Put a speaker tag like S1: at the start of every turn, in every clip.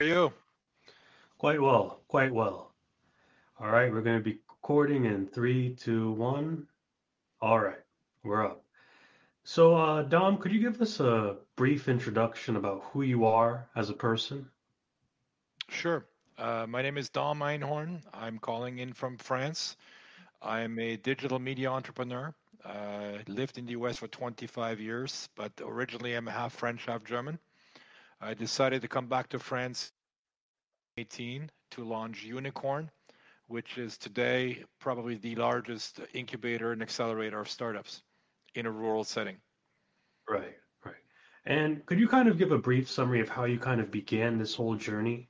S1: are you?
S2: Quite well, quite well. All right, we're going to be recording in three, two, one. All right, we're up. So, uh, Dom, could you give us a brief introduction about who you are as a person?
S1: Sure. Uh, my name is Dom Einhorn. I'm calling in from France. I'm a digital media entrepreneur. Uh, lived in the US for 25 years, but originally I'm half French, half German. I decided to come back to France 18 to launch Unicorn, which is today probably the largest incubator and accelerator of startups in a rural setting.
S2: Right, right. And could you kind of give a brief summary of how you kind of began this whole journey?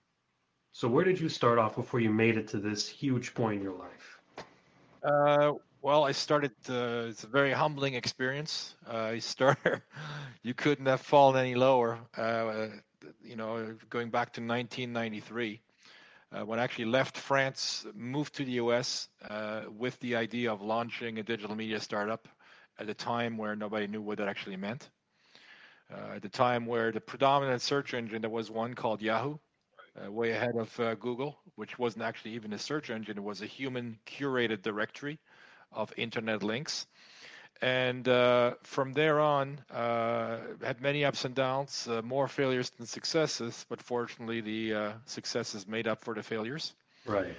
S2: So, where did you start off before you made it to this huge point in your life?
S1: Uh, well, I started. Uh, it's a very humbling experience. Uh, I started. you couldn't have fallen any lower. Uh, you know, going back to 1993, uh, when I actually left France, moved to the US uh, with the idea of launching a digital media startup at a time where nobody knew what that actually meant. Uh, at the time where the predominant search engine, there was one called Yahoo, way ahead of Google, which wasn't actually even a search engine, it was a human curated directory of internet links. And uh, from there on uh, had many ups and downs uh, more failures than successes but fortunately the uh, successes made up for the failures.
S2: Right.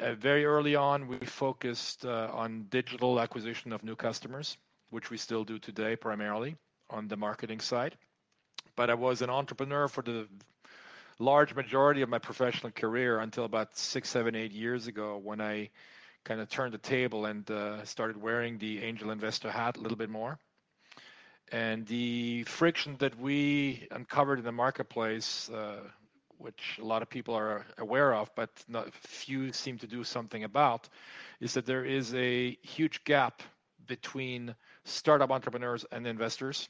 S1: Uh, very early on we focused uh, on digital acquisition of new customers which we still do today primarily on the marketing side. But i was an entrepreneur for the large majority of my professional career until about six seven eight years ago when i kind of turned the table and uh, started wearing the angel investor hat a little bit more. And the friction that we uncovered in the marketplace, uh, which a lot of people are aware of, but not, few seem to do something about, is that there is a huge gap between startup entrepreneurs and investors.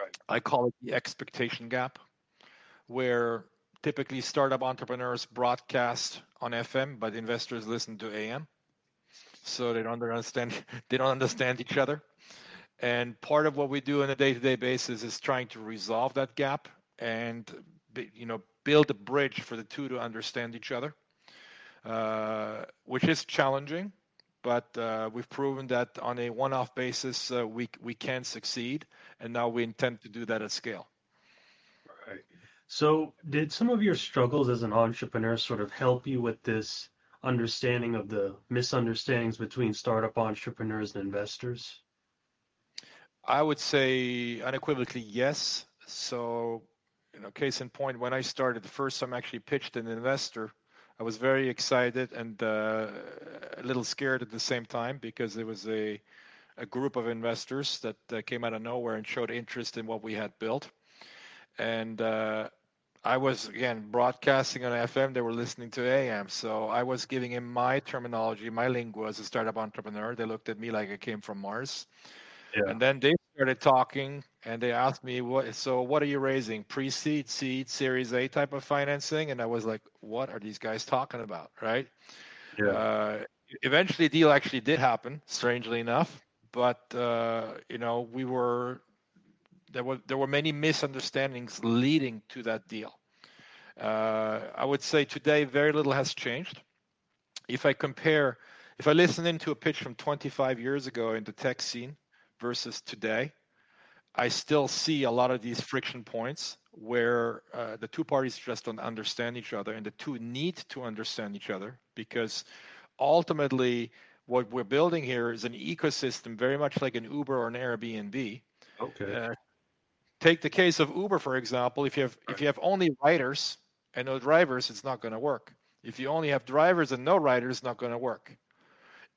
S2: Right.
S1: I call it the expectation gap, where typically startup entrepreneurs broadcast on FM, but investors listen to AM so they don't understand they don't understand each other. And part of what we do on a day-to-day basis is trying to resolve that gap and you know build a bridge for the two to understand each other, uh, which is challenging. But uh, we've proven that on a one-off basis uh, we we can succeed, and now we intend to do that at scale.
S2: Right. So, did some of your struggles as an entrepreneur sort of help you with this understanding of the misunderstandings between startup entrepreneurs and investors?
S1: I would say unequivocally yes. So, you know, case in point, when I started the first time I actually pitched an investor, I was very excited and uh, a little scared at the same time because it was a a group of investors that uh, came out of nowhere and showed interest in what we had built. And uh, I was again broadcasting on FM. They were listening to AM, so I was giving him my terminology, my lingo as a startup entrepreneur. They looked at me like I came from Mars. Yeah. And then they started talking, and they asked me, "What? So what are you raising? Pre-seed, seed, Series A type of financing?" And I was like, "What are these guys talking about?" Right?
S2: Yeah. Uh,
S1: eventually, a deal actually did happen, strangely enough. But uh, you know, we were there were there were many misunderstandings leading to that deal. Uh, I would say today very little has changed. If I compare, if I listen into a pitch from 25 years ago in the tech scene versus today, I still see a lot of these friction points where uh, the two parties just don't understand each other, and the two need to understand each other because ultimately what we're building here is an ecosystem very much like an Uber or an Airbnb.
S2: Okay. Uh,
S1: take the case of Uber, for example. If you have if you have only riders and no drivers, it's not going to work. If you only have drivers and no riders, it's not going to work.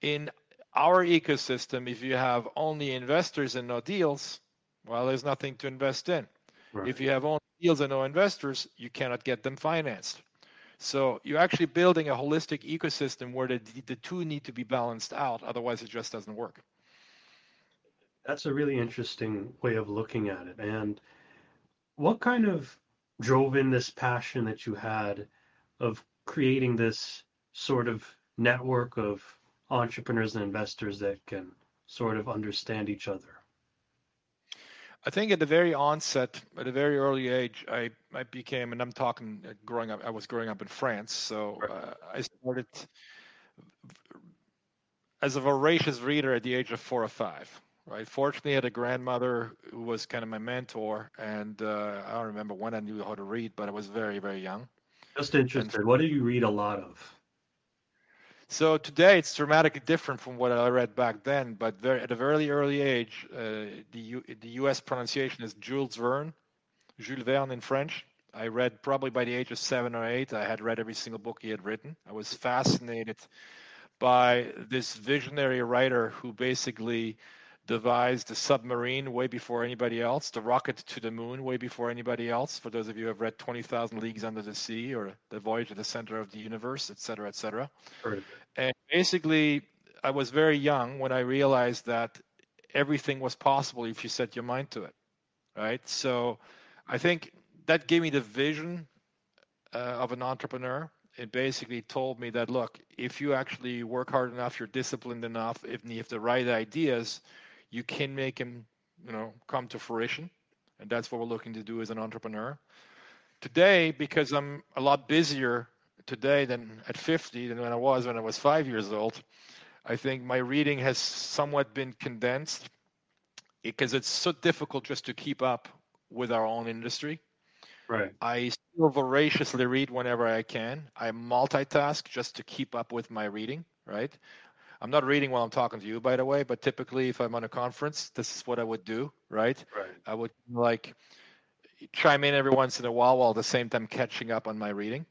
S1: In our ecosystem, if you have only investors and no deals, well, there's nothing to invest in. Right. If you have only deals and no investors, you cannot get them financed. So you're actually building a holistic ecosystem where the, the two need to be balanced out. Otherwise, it just doesn't work.
S2: That's a really interesting way of looking at it. And what kind of drove in this passion that you had of creating this sort of network of entrepreneurs and investors that can sort of understand each other?
S1: I think at the very onset, at a very early age, I, I became, and I'm talking uh, growing up, I was growing up in France. So uh, I started as a voracious reader at the age of four or five. Right. Fortunately, I had a grandmother who was kind of my mentor, and uh, I don't remember when I knew how to read, but I was very, very young.
S2: Just interested. And, what do you read a lot of?
S1: So today it's dramatically different from what I read back then, but very, at a very early age, uh, the U, the U.S. pronunciation is Jules Verne, Jules Verne in French. I read probably by the age of seven or eight. I had read every single book he had written. I was fascinated by this visionary writer who basically devised the submarine way before anybody else, the rocket to the moon way before anybody else. For those of you who have read 20,000 Leagues Under the Sea or The Voyage to the Center of the Universe, et cetera, et cetera. And basically, I was very young when I realized that everything was possible if you set your mind to it, right? So I think that gave me the vision uh, of an entrepreneur. It basically told me that look, if you actually work hard enough, you're disciplined enough, if you have the right ideas, you can make them, you know, come to fruition. And that's what we're looking to do as an entrepreneur. Today, because I'm a lot busier today than at 50 than when I was when I was five years old, I think my reading has somewhat been condensed because it's so difficult just to keep up with our own industry.
S2: Right.
S1: I still voraciously read whenever I can. I multitask just to keep up with my reading, right? I'm not reading while I'm talking to you, by the way, but typically if I'm on a conference, this is what I would do, right?
S2: Right.
S1: I would like chime in every once in a while while at the same time catching up on my reading.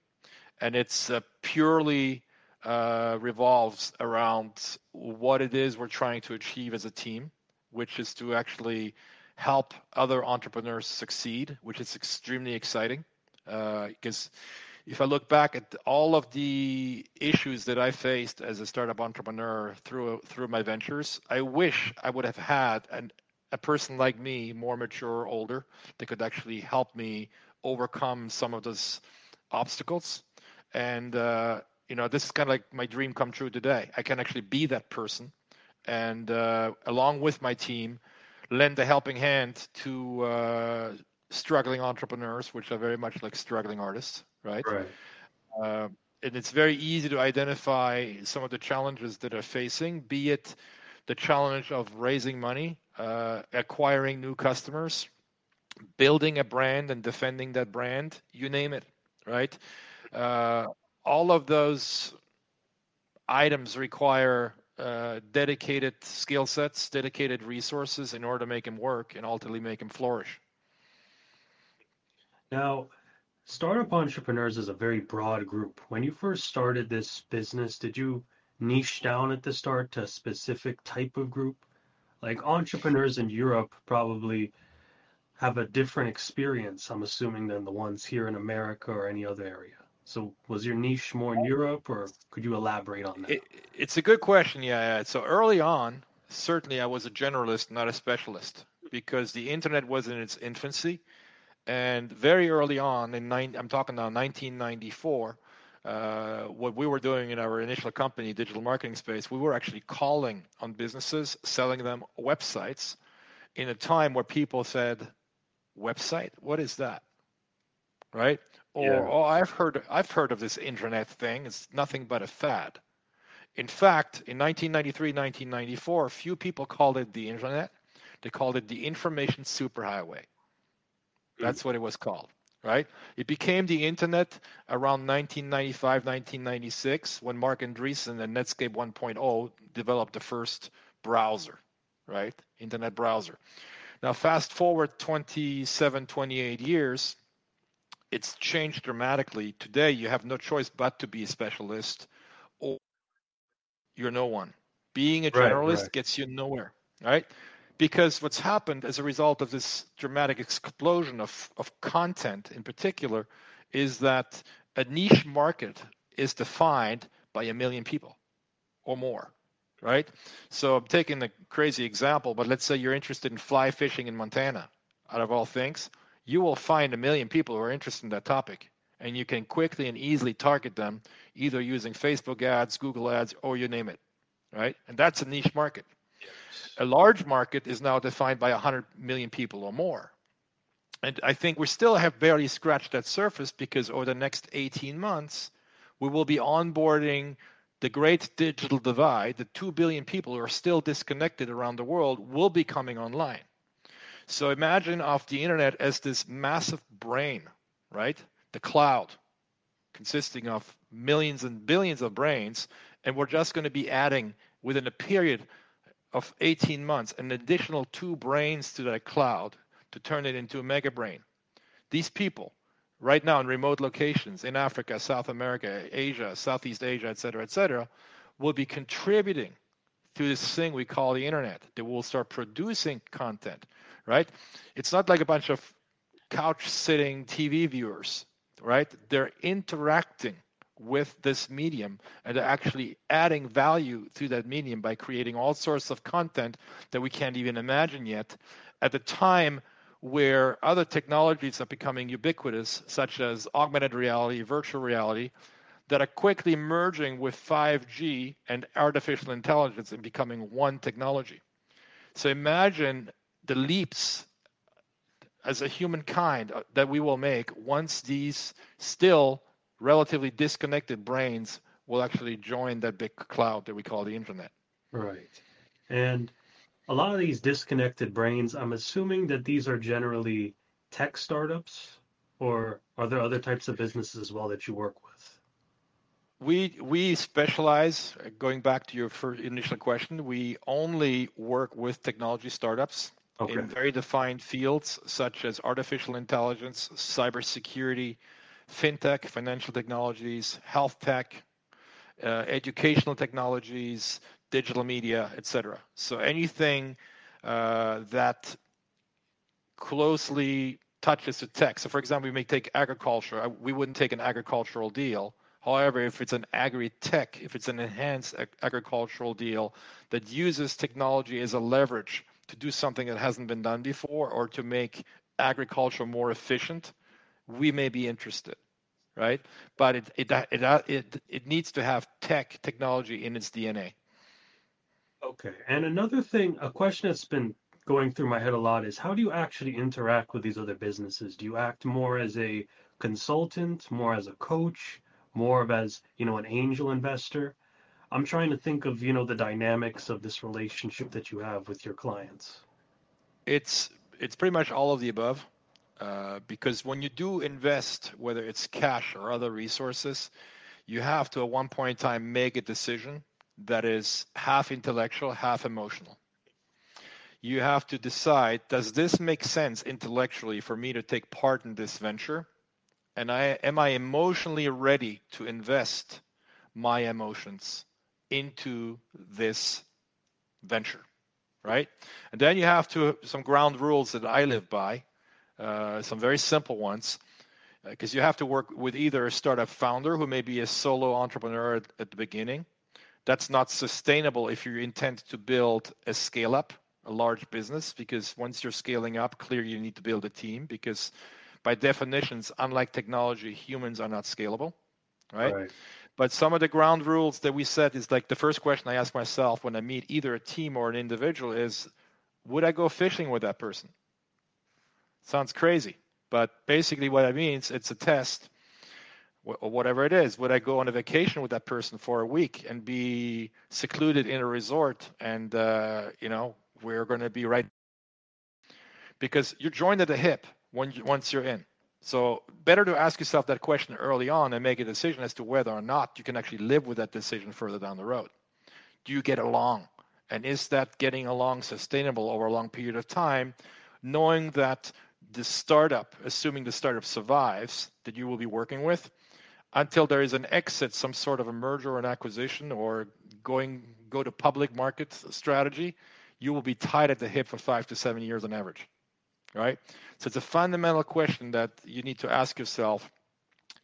S1: And it's uh, purely uh, revolves around what it is we're trying to achieve as a team, which is to actually help other entrepreneurs succeed, which is extremely exciting because. Uh, if I look back at all of the issues that I faced as a startup entrepreneur through through my ventures, I wish I would have had an, a person like me, more mature, older, that could actually help me overcome some of those obstacles. And uh, you know, this is kind of like my dream come true today. I can actually be that person, and uh, along with my team, lend a helping hand to uh, struggling entrepreneurs, which are very much like struggling artists right?
S2: Right.
S1: Uh, and it's very easy to identify some of the challenges that are facing, be it the challenge of raising money, uh, acquiring new customers, building a brand and defending that brand, you name it, right? Uh, all of those items require uh, dedicated skill sets, dedicated resources in order to make them work and ultimately make them flourish.
S2: Now, Startup entrepreneurs is a very broad group. When you first started this business, did you niche down at the start to a specific type of group? Like entrepreneurs in Europe probably have a different experience, I'm assuming, than the ones here in America or any other area. So was your niche more in Europe or could you elaborate on that? It,
S1: it's a good question. Yeah. So early on, certainly I was a generalist, not a specialist because the internet was in its infancy and very early on, in nine, I'm talking now 1994, uh, what we were doing in our initial company, digital marketing space, we were actually calling on businesses, selling them websites in a time where people said, "Website? What is that?" Right? Or, yeah. "Oh, I've heard, I've heard of this internet thing. It's nothing but a fad." In fact, in 1993, 1994, few people called it the internet. They called it the information superhighway. That's what it was called, right? It became the internet around 1995, 1996 when Marc Andreessen and Netscape 1.0 developed the first browser, right? Internet browser. Now, fast forward 27, 28 years, it's changed dramatically. Today, you have no choice but to be a specialist or you're no one. Being a generalist right, right. gets you nowhere, right? Because what's happened as a result of this dramatic explosion of, of content in particular is that a niche market is defined by a million people or more right? So i'm taking a crazy example but let's say you're interested in fly fishing in montana out of all things you will find a million people who are interested in that topic and you can quickly and easily target them either using facebook ads google ads or you name it right? And that's a niche market A large market is now defined by 100 million people or more. And I think we still have barely scratched that surface because over the next 18 months, we will be onboarding the great digital divide, the 2 billion people who are still disconnected around the world will be coming online. So imagine of the internet as this massive brain, right? The cloud consisting of millions and billions of brains. And we're just going to be adding within a period of 18 months an additional two brains to that cloud to turn it into a mega brain. These people, right now in remote locations in Africa, South America, Asia, Southeast Asia, et cetera, et cetera, will be contributing to this thing we call the internet. They will start producing content, right? It's not like a bunch of couch sitting TV viewers, right? They're interacting with this medium and actually adding value to that medium by creating all sorts of content that we can't even imagine yet. At the time where other technologies are becoming ubiquitous, such as augmented reality, virtual reality, that are quickly merging with 5G and artificial intelligence and becoming one technology. So imagine the leaps as a humankind uh, that we will make once these still relatively disconnected brains will actually join that big cloud that we call the internet.
S2: Right. And a lot of these disconnected brains, I'm assuming that these are generally tech startups, or are there other types of businesses as well that you work with?
S1: We we specialize. Going back to your first initial question, we only work with technology startups okay. in very defined fields such as artificial intelligence, cybersecurity, fintech, financial technologies, health tech, uh, educational technologies, digital media, etc. So anything uh, that closely touches the tech. So, for example, we may take agriculture. We wouldn't take an agricultural deal. However, if it's an agri-tech, if it's an enhanced ag- agricultural deal that uses technology as a leverage to do something that hasn't been done before or to make agriculture more efficient, we may be interested, right? But it it it it, it needs to have tech technology in its DNA.
S2: Okay. And another thing, a question that's been going through my head a lot is how do you actually interact with these other businesses? Do you act more as a consultant, more as a coach, more of as, you know, an angel investor? I'm trying to think of, you know, the dynamics of this relationship that you have with your clients.
S1: It's it's pretty much all of the above. Uh, because when you do invest, whether it's cash or other resources, you have to at one point in time make a decision that is half intellectual, half emotional. You have to decide does this make sense intellectually for me to take part in this venture? And I, am I emotionally ready to invest my emotions into this venture? Right? And then you have to some ground rules that I live by, uh, some very simple ones because uh, you have to work with either a startup founder who may be a solo entrepreneur at, at, the beginning that's not sustainable if you intend to build a scale up, a large business, because once you're scaling up, clearly you need to build a team because by definitions, unlike technology, humans are not scalable, right? right? But some of the ground rules that we set is like the first question I ask myself when I meet either a team or an individual is, would I go fishing with that person? Sounds crazy, but basically what it means, it's a test or whatever it is. Would i go on a vacation with that person for a week and be secluded in a resort and uh, you know we're going to be right because you're joined at the hip when you, once you're in. So better to ask yourself that question early on and make a decision as to whether or not you can actually live with that decision further down the road. Do you get along? And is that getting along sustainable over a long period of time knowing that the startup assuming the startup survives that you will be working with until there is an exit, some sort of a merger or an acquisition or going go to public market strategy, you will be tied at the hip for five to seven years on average. Right? So it's a fundamental question that you need to ask yourself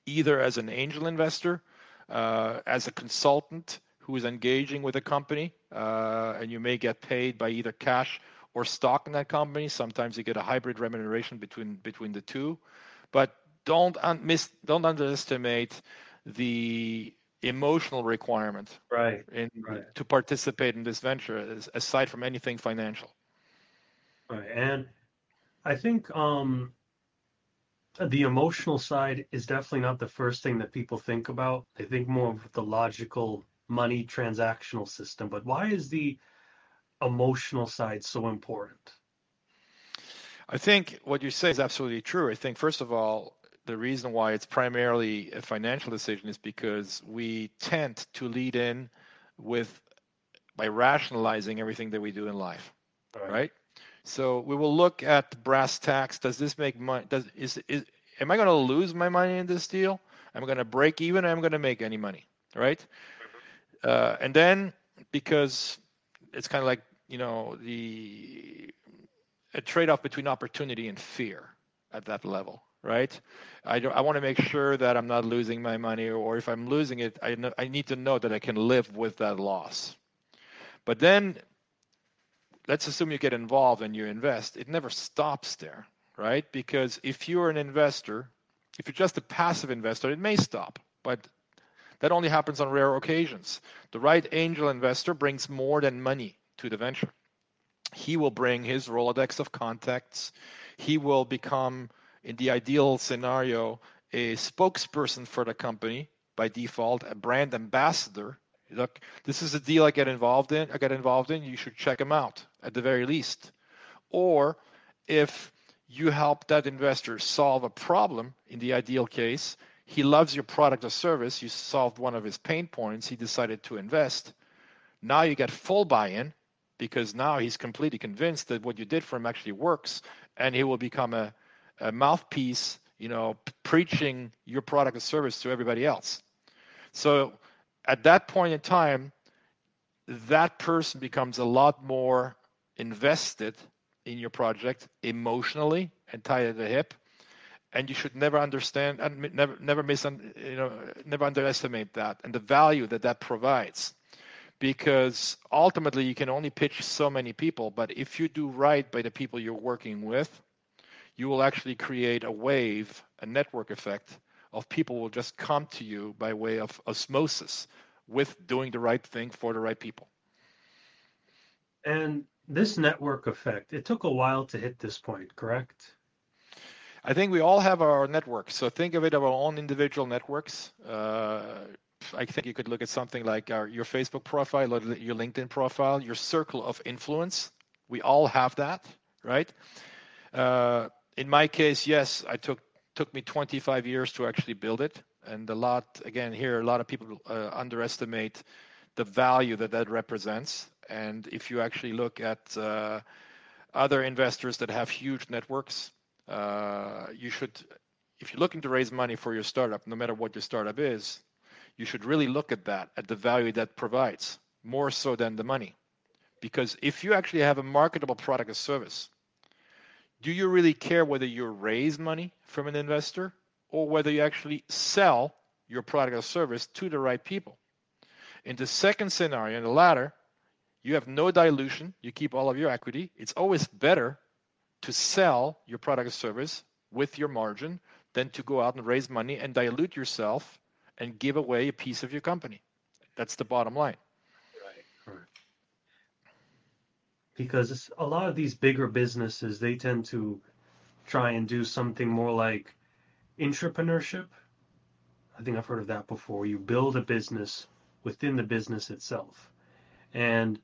S1: either as an angel investor, uh, as a consultant who is engaging with a company, uh, and you may get paid by either cash or stock in that company. Sometimes you get a hybrid remuneration between between the two. But don't un- miss, don't underestimate the emotional requirement
S2: right.
S1: in
S2: right.
S1: to participate in this venture as- aside from anything financial.
S2: Right. And i think um the emotional side is definitely not the first thing that people think about. They think more of the logical money transactional system. But why is the emotional side so important
S1: I think what you say is absolutely true. I think, first of all, the reason why it's primarily a financial decision is because we tend to lead in with by rationalizing everything that we do in life,
S2: right
S1: right? So we will look at brass tacks. Does this make money? Does is is am I going to lose my money in this deal? I'm I going to break even? Or am I going to make any money? Right? Uh, and then because it's kind of like you know the a trade-off between opportunity and fear at that level right? I, I want to make sure that i'm not losing my money or if i'm losing it I, know, I need to know that i can live with that loss. But then let's assume you get involved and you invest it never stops there right? Because if you're an investor if you're just a passive investor it may stop but that only happens on rare occasions the right angel investor brings more than money to the venture he will bring his Rolodex of contacts. He will become, in the ideal scenario, a spokesperson for the company by default, a brand ambassador. Look, this is a deal I get involved in. I get involved in. You should check him out at the very least. Or if you help that investor solve a problem, in the ideal case, he loves your product or service. You solved one of his pain points. He decided to invest. Now you get full buy-in because now he's completely convinced that what you did for him actually works and he will become a, a mouthpiece you know preaching your product or service to everybody else so at that point in time that person becomes a lot more invested in your project emotionally and tied at the hip and you should never understand and never never miss you know never underestimate that and the value that that provides. Because ultimately you can only pitch so many people but if you do right by the people you're working with you will actually create a wave a network effect of people will just come to you by way of osmosis with doing the right thing for the right people.
S2: And this network effect it took a while to hit this point correct
S1: i think we all have our networks so think of it our own individual networks uh, I think you could look at something like our, your Facebook profile, your LinkedIn profile, your circle of influence. We all have that, right? Uh, in my case, yes, I took took me 25 years to actually build it, and a lot again here, a lot of people uh, underestimate the value that that represents. And if you actually look at uh, other investors that have huge networks, Uh, you should, if you're looking to raise money for your startup, no matter what your startup is, you should really look at that, at the value that provides, more so than the money. Because if you actually have a marketable product or service, do you really care whether you raise money from an investor or whether you actually sell your product or service to the right people? In the second scenario, in the latter, you have no dilution, you keep all of your equity. It's always better to sell your product or service with your margin than to go out and raise money and dilute yourself and give away a piece of your company. That's the bottom line.
S2: Right. Because a lot of these bigger businesses, they tend to try and do something more like entrepreneurship. I think I've heard of that before. You build a business within the business itself. And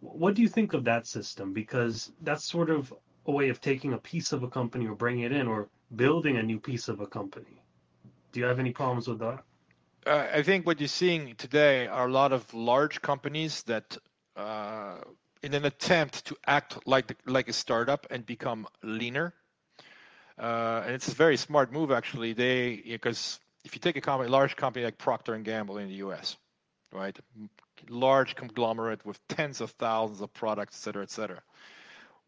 S2: what do you think of that system? Because that's sort of a way of taking a piece of a company or bringing it in or building a new piece of a company. Do you have any problems with that?
S1: uh, I think what you're seeing today are a lot of large companies that, uh, in an attempt to act like like a startup and become leaner, uh, and it's a very smart move actually. They because if you take a company, large company like Procter and Gamble in the U.S., right, large conglomerate with tens of thousands of products, et cetera, et cetera.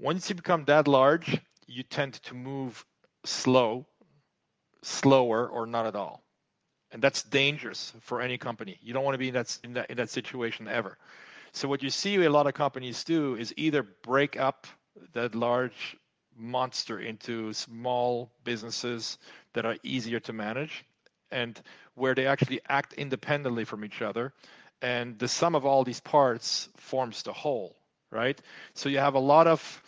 S1: Once you become that large, you tend to move slow, slower, or not at all and that's dangerous for any company. You don't want to be in that in that in that situation ever. So what you see a lot of companies do is either break up that large monster into small businesses that are easier to manage and where they actually act independently from each other. And the sum of all these parts forms the whole, right? So you have a lot of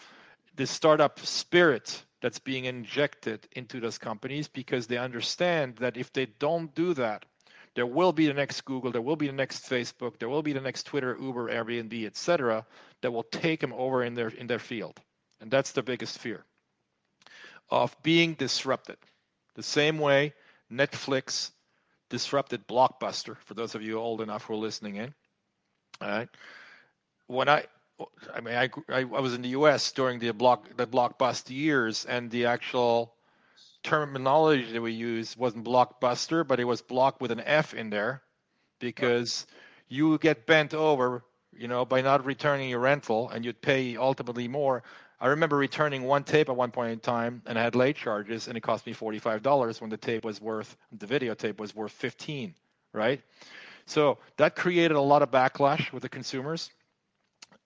S1: the startup spirit that's being injected into those companies because they understand that if they don't do that, there will be the next Google, there will be the next Facebook, there will be the next Twitter, Uber, Airbnb, etc., that will take them over in their in their field, and that's the biggest fear of being disrupted. The same way Netflix disrupted Blockbuster. For those of you old enough who are listening in, all right. When I I mean, I, I, was in the U.S. during the block the blockbuster years, and the actual terminology that we used wasn't blockbuster, but it was block with an F in there, because you get bent over, you know, by not returning your rental, and you'd pay ultimately more. I remember returning one tape at one point in time, and I had late charges, and it cost me forty-five dollars when the tape was worth the videotape was worth fifteen, right? So that created a lot of backlash with the consumers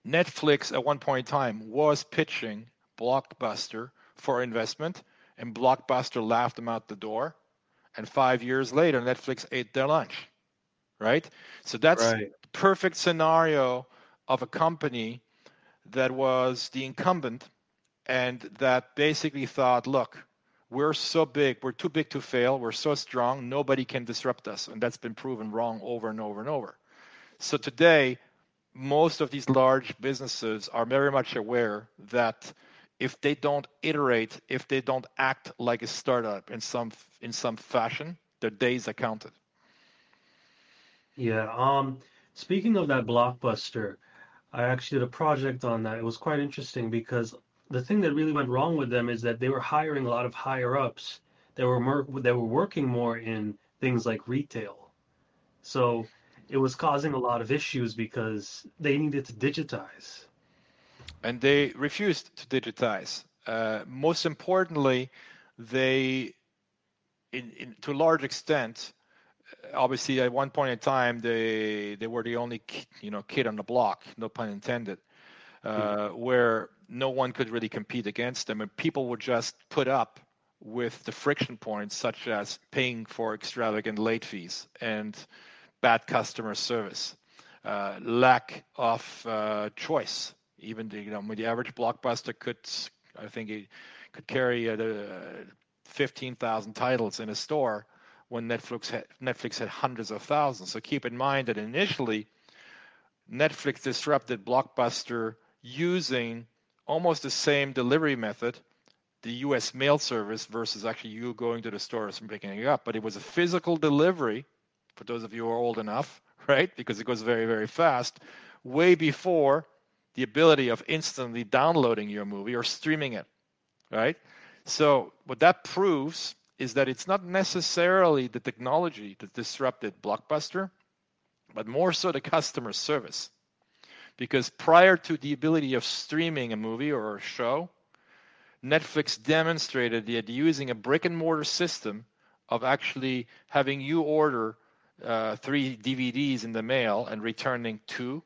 S1: Netflix at one point in time was pitching Blockbuster for investment, and Blockbuster laughed them out the door. And five years later, Netflix ate their lunch. Right? So that's right. perfect scenario of a company that was the incumbent and that basically thought, look, we're so big, we're too big to fail, we're so strong, nobody can disrupt us. And that's been proven wrong over and over and over. So today, most of these large businesses are very much aware that if they don't iterate, if they don't act like a startup in some in some fashion, their days are counted.
S2: Yeah. Um. Speaking of that blockbuster, I actually did a project on that. It was quite interesting because the thing that really went wrong with them is that they were hiring a lot of higher ups. They were mer- they were working more in things like retail. So it was causing a lot of issues because they needed to digitize.
S1: And they refused to digitize. Uh, most importantly, they, in, in, to a large extent, obviously at one point in time, they they were the only you know kid on the block, no pun intended, uh, hmm. where no one could really compete against them, and people would just put up with the friction points such as paying for extravagant late fees and bad customer service, uh, lack of uh, choice. Even the, you know, the average blockbuster could, I think, it could carry uh, 15,000 titles in a store when Netflix had, Netflix had hundreds of thousands. So keep in mind that initially, Netflix disrupted Blockbuster using almost the same delivery method, the US mail service versus actually you going to the stores and picking it up. But it was a physical delivery for those of you who are old enough, right? Because it goes very, very fast, way before the ability of instantly downloading your movie or streaming it, right? So, what that proves is that it's not necessarily the technology that disrupted Blockbuster, but more so the customer service. Because prior to the ability of streaming a movie or a show, Netflix demonstrated that using a brick and mortar system of actually having you order uh, three DVDs in the mail and returning two,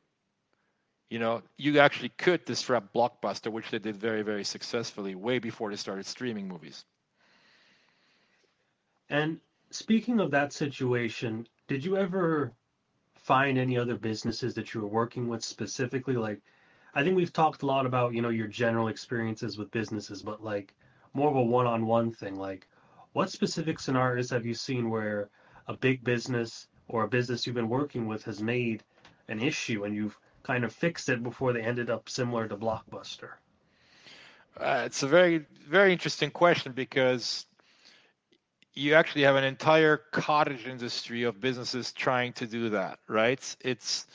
S1: you know, you actually could disrupt Blockbuster, which they did very, very successfully way before they started streaming movies.
S2: And speaking of that situation, did you ever find any other businesses that you were working with specifically? Like, I think we've talked a lot about, you know, your general experiences with businesses, but like more of a one on one thing. Like, what specific scenarios have you seen where a big business or a business you've been working with has made an issue and you've kind of fixed it before they ended up similar to Blockbuster?
S1: Uh, it's a very, very interesting question because you actually have an entire cottage industry of businesses trying to do that, right? It's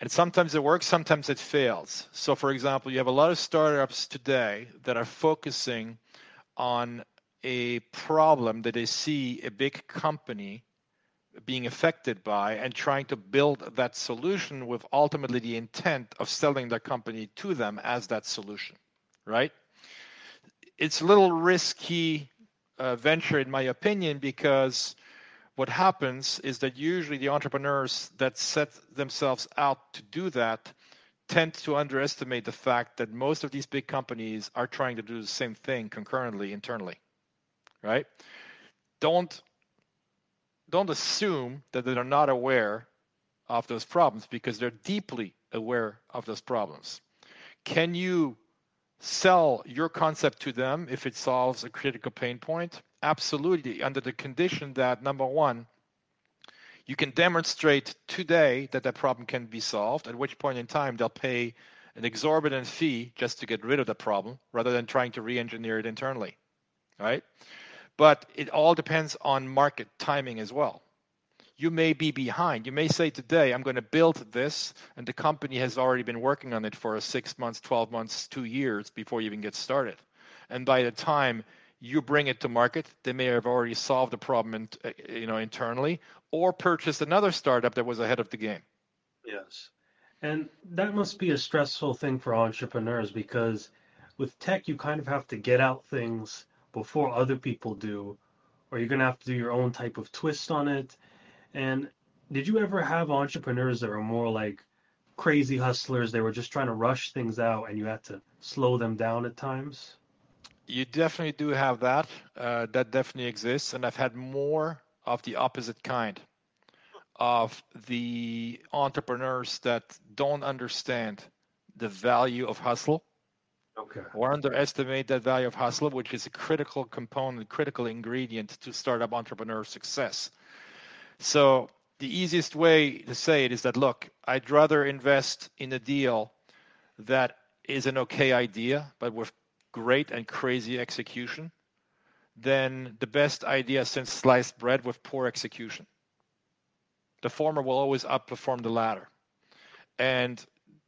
S1: and sometimes it works, sometimes it fails. So, for example, you have a lot of startups today that are focusing on a problem that they see a big company being affected by and trying to build that solution with ultimately the intent of selling the company to them as that solution, right? It's a little risky uh, venture, in my opinion, because what happens is that usually the entrepreneurs that set themselves out to do that tend to underestimate the fact that most of these big companies are trying to do the same thing concurrently internally, right? Don't don't assume that they're not aware of those problems because they're deeply aware of those problems. Can you sell your concept to them if it solves a critical pain point? Absolutely, under the condition that number one, you can demonstrate today that that problem can be solved, at which point in time they'll pay an exorbitant fee just to get rid of the problem rather than trying to re-engineer it internally right but it all depends on market timing as well. You may be behind. You may say today i'm going to build this and the company has already been working on it for six months 12 months two years before you even get started. And by the time you bring it to market they may have already solved the problem in, uh, you know internally or purchased another startup that was ahead of the game.
S2: Yes. And that must be a stressful thing for entrepreneurs because with tech, you kind of have to get out things before other people do, or you're going to have to do your own type of twist on it. And did you ever have entrepreneurs that were more like crazy hustlers? They were just trying to rush things out and you had to slow them down at times?
S1: you definitely do have that uh, that definitely exists and i've had more of the opposite kind of the entrepreneurs that don't understand the value of hustle
S2: Okay.
S1: or underestimate that value of hustle, which is a critical component, critical ingredient to startup entrepreneur success. So the easiest way to say it is that look, I'd rather invest in a deal that is an okay idea, but with great and crazy execution, than the best idea since sliced bread with poor execution the former will always outperform the latter. And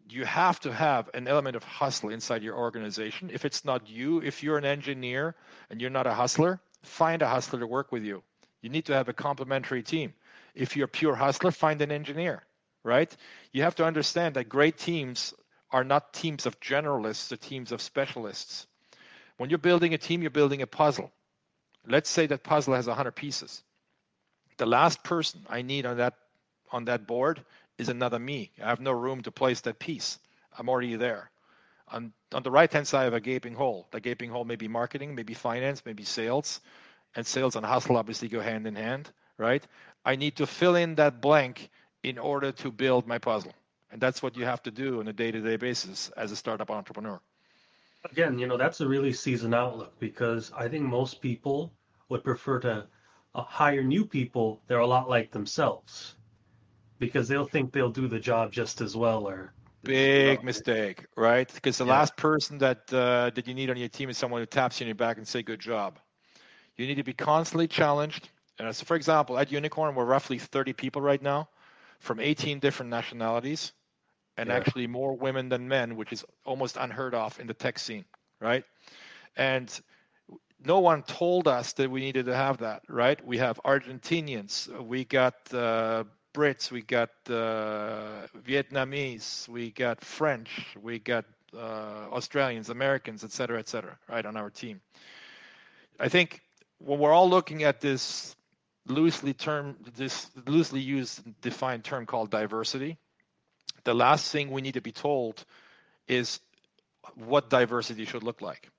S1: you have to have an element of hustle inside your organization. If it's not you, if you're an engineer and you're not a hustler, find a hustler to work with you. You need to have a complementary team. If you're a pure hustler, find an engineer, right? You have to understand that great teams are not teams of generalists, they're teams of specialists. When you're building a team, you're building a puzzle. Let's say that puzzle has 100 pieces. The last person I need on that on that board is another me. I have no room to place that piece. I'm already there. On, on the right hand side, I have a gaping hole. The gaping hole may be marketing, maybe finance, maybe sales. And sales and hustle obviously go hand in hand, right? I need to fill in that blank in order to build my puzzle. And that's what you have to do on a day to day basis as a startup entrepreneur.
S2: Again, you know, that's a really seasoned outlook because I think most people would prefer to uh, hire new people. They're a lot like themselves because they'll think they'll do the job just as well or
S1: big mistake right? Because the yeah. last person that uh, that you need on your team is someone who taps you on your back and say good job. You need to be constantly challenged. And so for example at unicorn we're roughly 30 people right now from 18 different nationalities and yeah. actually more women than men which is almost unheard of in the tech scene right? And no one told us that we needed to have that right? We have argentinians. We got uh, Brits, we got uh, Vietnamese, we got French, we got uh, Australians, Americans, et cetera, et cetera, right, on our team. I think when we're all looking at this loosely term, this loosely used defined term called diversity, the last thing we need to be told is what diversity should look like.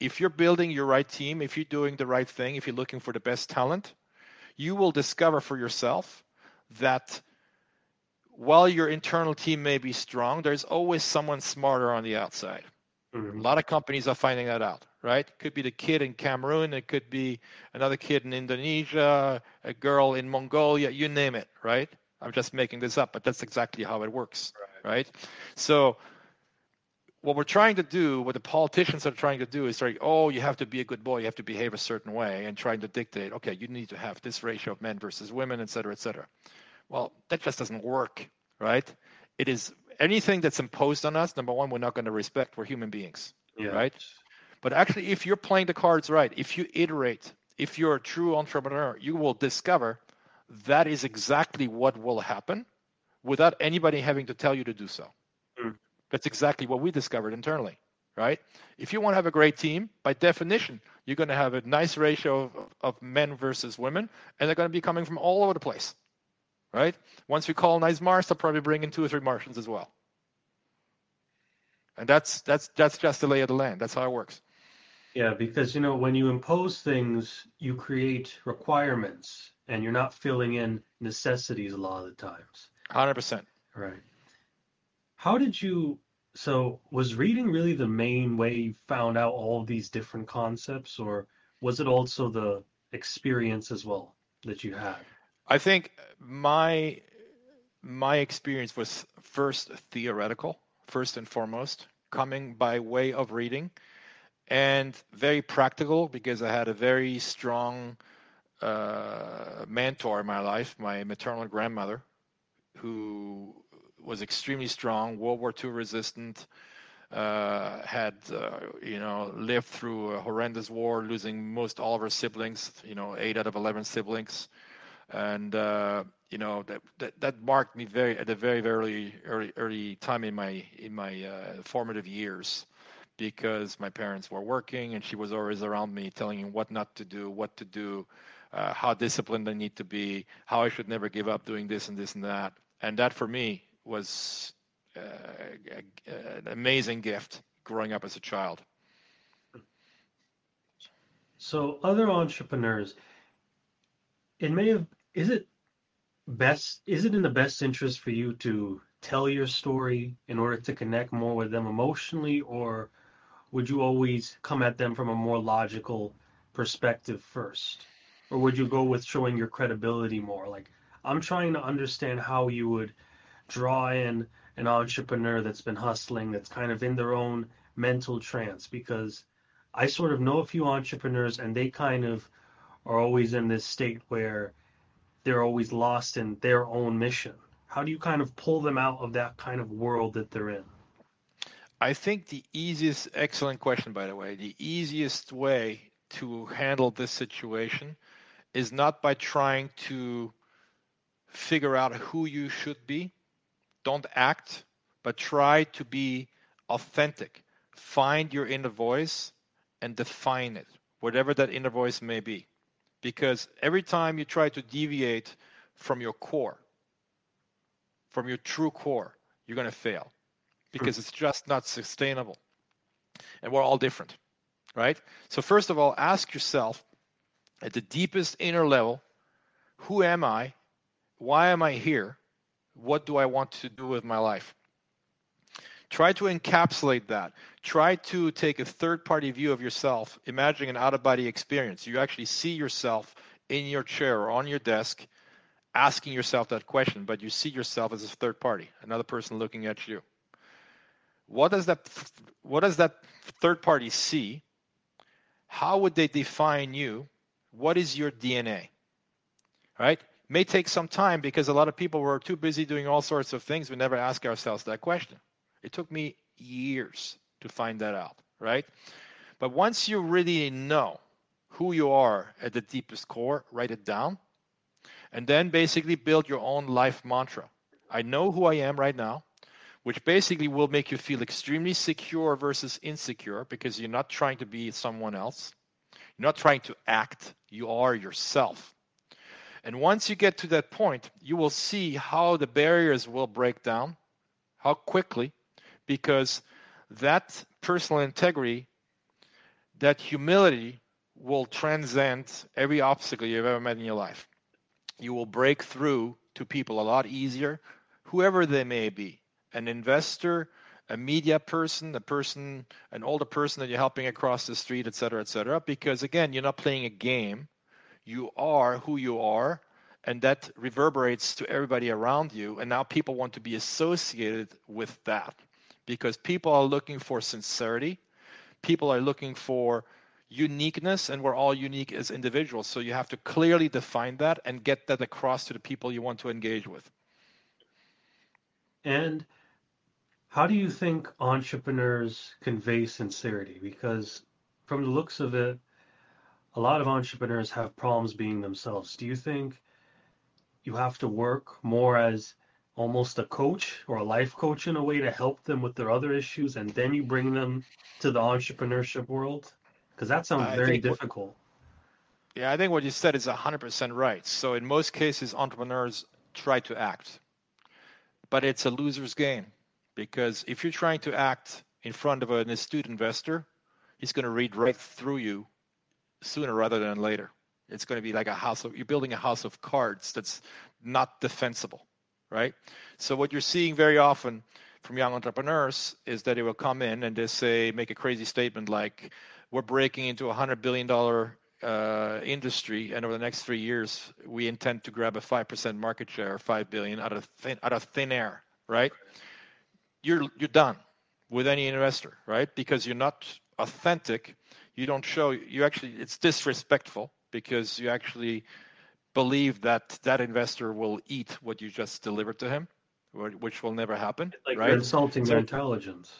S1: If you're building your right team, if you're doing the right thing, if you're looking for the best talent, you will discover for yourself that while your internal team may be strong, there's always someone smarter on the outside. Mm-hmm. A lot of companies are finding that out, right? Could be the kid in Cameroon, it could be another kid in Indonesia, a girl in Mongolia, you name it, right? I'm just making this up, but that's exactly how it works, right? right? So what we're trying to do, what the politicians are trying to do is like, oh, you have to be a good boy, you have to behave a certain way, and trying to dictate, okay, you need to have this ratio of men versus women, et cetera, et cetera. Well, that just doesn't work, right? It is anything that's imposed on us, number one, we're not going to respect. We're human beings, yeah. right? But actually, if you're playing the cards right, if you iterate, if you're a true entrepreneur, you will discover that is exactly what will happen without anybody having to tell you to do so. That's exactly what we discovered internally, right? If you want to have a great team, by definition, you're going to have a nice ratio of, of men versus women, and they're going to be coming from all over the place right? Once we colonize Mars, they'll probably bring in two or three Martians as well. And that's that's that's just the lay of the land. That's how it works.
S2: Yeah, because you know when you impose things, you create requirements, and you're not filling in necessities a lot of the times.
S1: 100%.
S2: Right. How did you so was reading really the main way you found out all these different concepts or was it also the experience as well that you had?
S1: I think my my experience was first theoretical, first and foremost, coming by way of reading, and very practical because I had a very strong uh, mentor in my life, my maternal grandmother, who was extremely strong, World War II resistant, uh, had uh, you know lived through a horrendous war, losing most all of her siblings, you know, eight out of eleven siblings, and uh, you know that, that, that marked me very at a very very early early time in my in my uh, formative years because my parents were working and she was always around me telling me what not to do what to do uh, how disciplined i need to be how i should never give up doing this and this and that. And that for me was uh, an amazing gift growing up as a child.
S2: So other entrepreneurs it may have is it best is it in the best interest for you to tell your story in order to connect more with them emotionally or would you always come at them from a more logical perspective first? Or would you go with showing your credibility more? Like i'm trying to understand how you would draw in an entrepreneur that's been hustling that's kind of in their own mental trance because i sort of know a few entrepreneurs and they kind of are always in this state where they're always lost in their own mission? How do you kind of pull them out of that kind of world that they're in?
S1: I think the easiest, excellent question, by the way, the easiest way to handle this situation is not by trying to figure out who you should be. Don't act, but try to be authentic. Find your inner voice and define it, whatever that inner voice may be because every time you try to deviate from your core, from your true core, you're going to fail because it's just not sustainable. And we're all different, right? So, first of all, ask yourself at the deepest inner level who am I? Why am I here? What do I want to do with my life? Try to encapsulate that. Try to take a third party view of yourself, imagining an out of body experience. You actually see yourself in your chair or on your desk asking yourself that question, but you see yourself as a third party, another person looking at you. What does that what does that third party see? How would they define you? What is your DNA? Right? May take some time because a lot of people were too busy doing all sorts of things we never ask ourselves that question. It took me years to find that out, right? But once you really know who you are at the deepest core, write it down, and then basically build your own life mantra. I know who I am right now, which basically will make you feel extremely secure versus insecure because you're not trying to be someone else. You're not trying to act, you are yourself. And once you get to that point, you will see how the barriers will break down, how quickly, because that personal integrity, that humility will transcend every obstacle you've ever met in your life. You will break through to people a lot easier, whoever they may be an investor, a media person, a person, an older person that you're helping across the street, et cetera, et cetera. Because again, you're not playing a game. You are who you are, and that reverberates to everybody around you. And now people want to be associated with that because people are looking for sincerity. People are looking for uniqueness, and we're all unique as individuals. So you have to clearly define that and get that across to the people you want to engage with.
S2: And how do you think entrepreneurs convey sincerity? Because from the looks of it, a lot of entrepreneurs have problems being themselves. Do you think you have to work more as almost a coach or a life coach in a way to help them with their other issues and then you bring them to the entrepreneurship world? Because that sounds I very difficult
S1: what, yeah i think what you said is 100% right. So in most cases entrepreneurs try to act but it's a loser's game because if you're trying to act in front of an astute investor he's going to read right through you sooner rather than later It's going to be like a house of you're building a house of cards that's not defensible, right? So what you're seeing very often from young entrepreneurs is that they will come in and they say make a crazy statement like we're breaking into a hundred billion dollar uh, industry, and over the next three years, we intend to grab a five percent market share, five billion out of thin, out of thin air, right? You're you're done with any investor, right? Because you're not authentic. You don't show. You actually, it's disrespectful because you actually believe that that investor will eat what you just delivered to him, which will never happen.
S2: Like
S1: right?
S2: you're insulting so, their intelligence.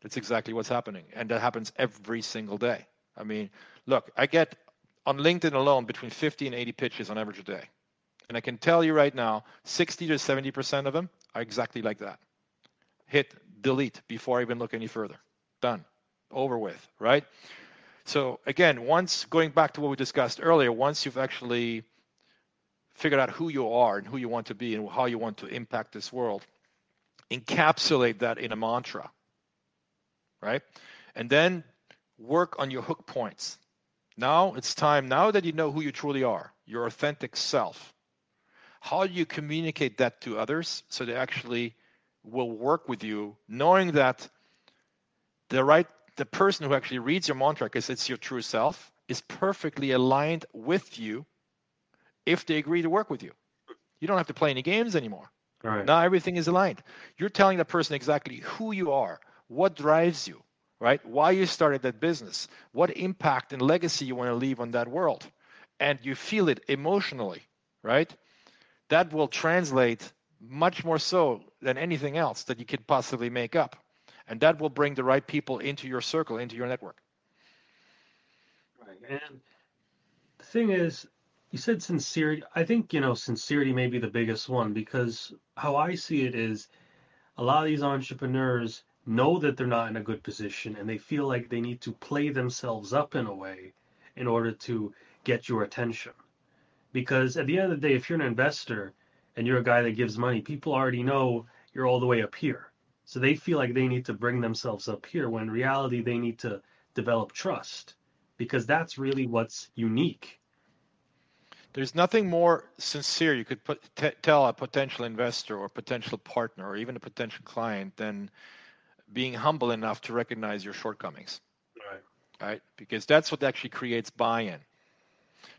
S1: That's exactly what's happening, and that happens every single day. I mean, look, I get on LinkedIn alone between 50 and 80 pitches on average a day, and I can tell you right now, 60 to 70 percent of them are exactly like that. Hit delete before I even look any further. Done, over with, right? So again, once going back to what we discussed earlier, once you've actually figured out who you are and who you want to be and how you want to impact this world, encapsulate that in a mantra right? And then work on your hook points. Now it's time, now that you know who you truly are, your authentic self, how do you communicate that to others so they actually will work with you, knowing that the right the person who actually reads your mantra because it's your true self is perfectly aligned with you if they agree to work with you. You don't have to play any games anymore.
S2: Right.
S1: Now everything is aligned. You're telling the person exactly who you are, what drives you, right? Why you started that business, what impact and legacy you want to leave on that world, and you feel it emotionally, right? That will translate much more so than anything else that you could possibly make up. And that will bring the right people into your circle, into your network.
S2: Right. And the thing is, you said sincerity. I think, you know, sincerity may be the biggest one because how I see it is a lot of these entrepreneurs know that they're not in a good position and they feel like they need to play themselves up in a way in order to get your attention. Because at the end of the day, if you're an investor and you're a guy that gives money, people already know you're all the way up here. So they feel like they need to bring themselves up here when in reality they need to develop trust because that's really what's unique.
S1: There's nothing more sincere you could put, t- tell a potential investor or potential partner or even a potential client than being humble enough to recognize your shortcomings.
S2: Right.
S1: Right? Because that's what actually creates buy-in.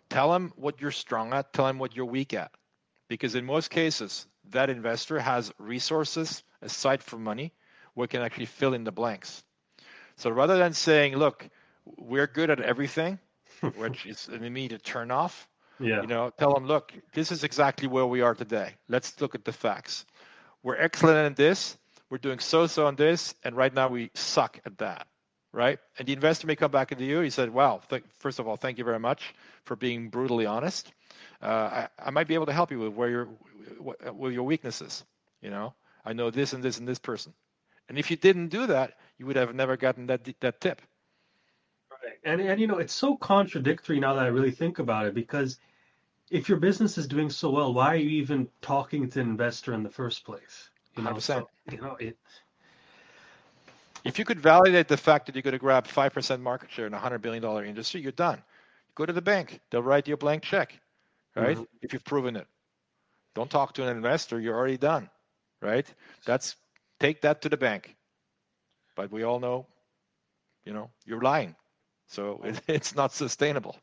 S1: Tell them what you're strong at, tell them what you're weak at. Because in most cases, that investor has resources aside from money where can actually fill in the blanks. So rather than saying, look, we're good at everything, which is an immediate turn off,
S2: yeah.
S1: you know, tell them, look, this is exactly where we are today. Let's look at the facts. We're excellent at this we're doing so-so on this, and right now we suck at that, right? And the investor may come back into you. He said, "Wow, th- first of all, thank you very much for being brutally honest. Uh, I, I, might be able to help you with where your with your weaknesses. You know, I know this and this and this person. And if you didn't do that, you would have never gotten that that tip."
S2: Right. And and you know, it's so contradictory now that I really think about it because if your business is doing so well, why are you even talking to an investor in the first place?
S1: You know, 100%. So,
S2: you know, it.
S1: If you could validate the fact that you're going to grab five percent market share in a hundred billion dollar industry, you're done. Go to the bank; they'll write you a blank check, right? Mm-hmm. If you've proven it. Don't talk to an investor; you're already done, right? That's take that to the bank. But we all know, you know, you're lying, so it, it's not sustainable.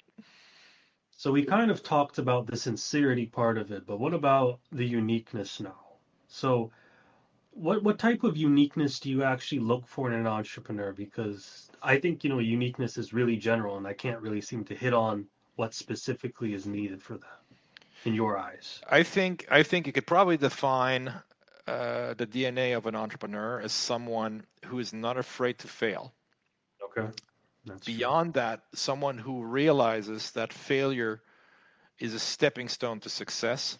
S2: So we kind of talked about the sincerity part of it, but what about the uniqueness now? So what what type of uniqueness do you actually look for in an entrepreneur? Because I think you know uniqueness is really general, and I can't really seem to hit on what specifically is needed for that in your eyes.
S1: I think I think you could probably define uh, the DNA of an entrepreneur as someone who is not afraid to fail.
S2: Okay.
S1: That's Beyond true. that, someone who realizes that failure is a stepping stone to success,